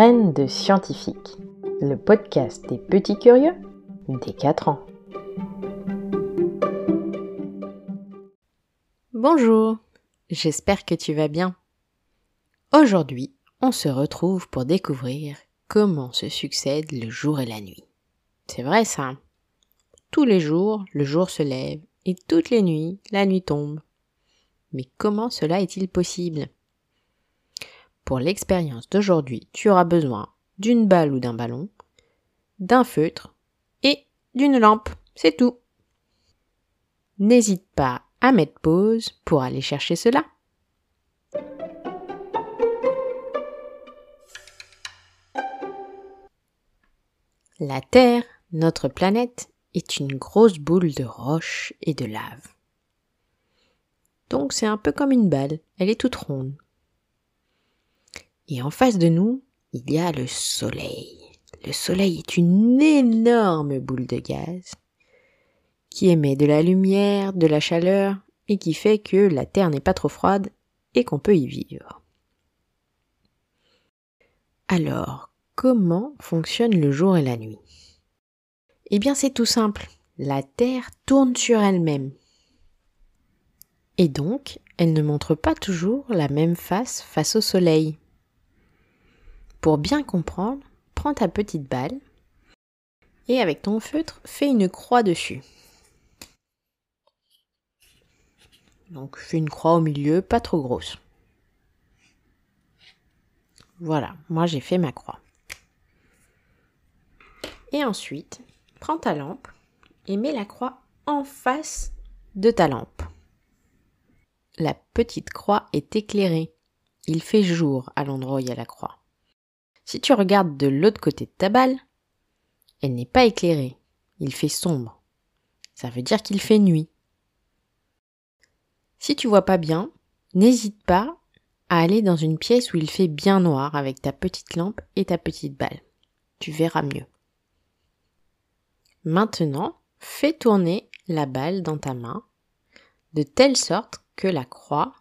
Graines de scientifique, le podcast des petits curieux des 4 ans. Bonjour, j'espère que tu vas bien. Aujourd'hui, on se retrouve pour découvrir comment se succèdent le jour et la nuit. C'est vrai ça. Tous les jours, le jour se lève et toutes les nuits, la nuit tombe. Mais comment cela est-il possible? Pour l'expérience d'aujourd'hui, tu auras besoin d'une balle ou d'un ballon, d'un feutre et d'une lampe. C'est tout. N'hésite pas à mettre pause pour aller chercher cela. La Terre, notre planète, est une grosse boule de roche et de lave. Donc c'est un peu comme une balle, elle est toute ronde. Et en face de nous, il y a le Soleil. Le Soleil est une énorme boule de gaz qui émet de la lumière, de la chaleur et qui fait que la Terre n'est pas trop froide et qu'on peut y vivre. Alors, comment fonctionne le jour et la nuit? Eh bien c'est tout simple. La Terre tourne sur elle-même. Et donc, elle ne montre pas toujours la même face face au Soleil. Pour bien comprendre, prends ta petite balle et avec ton feutre, fais une croix dessus. Donc fais une croix au milieu, pas trop grosse. Voilà, moi j'ai fait ma croix. Et ensuite, prends ta lampe et mets la croix en face de ta lampe. La petite croix est éclairée. Il fait jour à l'endroit où il y a la croix. Si tu regardes de l'autre côté de ta balle, elle n'est pas éclairée. Il fait sombre. Ça veut dire qu'il fait nuit. Si tu vois pas bien, n'hésite pas à aller dans une pièce où il fait bien noir avec ta petite lampe et ta petite balle. Tu verras mieux. Maintenant, fais tourner la balle dans ta main de telle sorte que la croix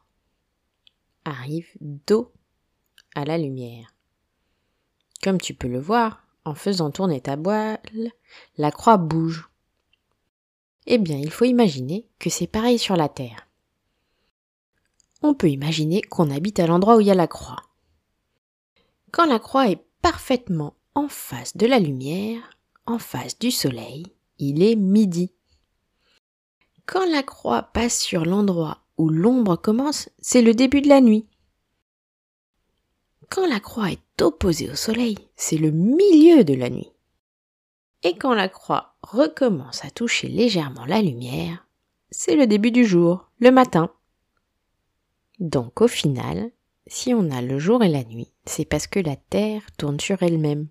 arrive dos à la lumière. Comme tu peux le voir, en faisant tourner ta balle, la croix bouge. Eh bien, il faut imaginer que c'est pareil sur la Terre. On peut imaginer qu'on habite à l'endroit où il y a la croix. Quand la croix est parfaitement en face de la lumière, en face du soleil, il est midi. Quand la croix passe sur l'endroit où l'ombre commence, c'est le début de la nuit. Quand la croix est opposée au soleil, c'est le milieu de la nuit. Et quand la croix recommence à toucher légèrement la lumière, c'est le début du jour, le matin. Donc au final, si on a le jour et la nuit, c'est parce que la Terre tourne sur elle-même.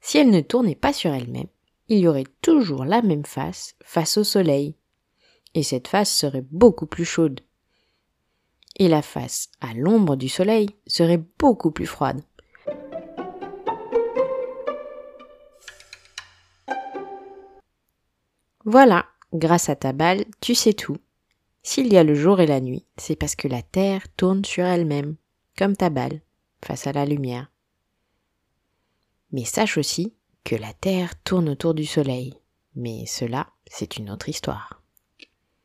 Si elle ne tournait pas sur elle-même, il y aurait toujours la même face face au soleil. Et cette face serait beaucoup plus chaude. Et la face à l'ombre du soleil serait beaucoup plus froide. Voilà, grâce à ta balle, tu sais tout. S'il y a le jour et la nuit, c'est parce que la Terre tourne sur elle-même, comme ta balle, face à la lumière. Mais sache aussi que la Terre tourne autour du Soleil. Mais cela, c'est une autre histoire.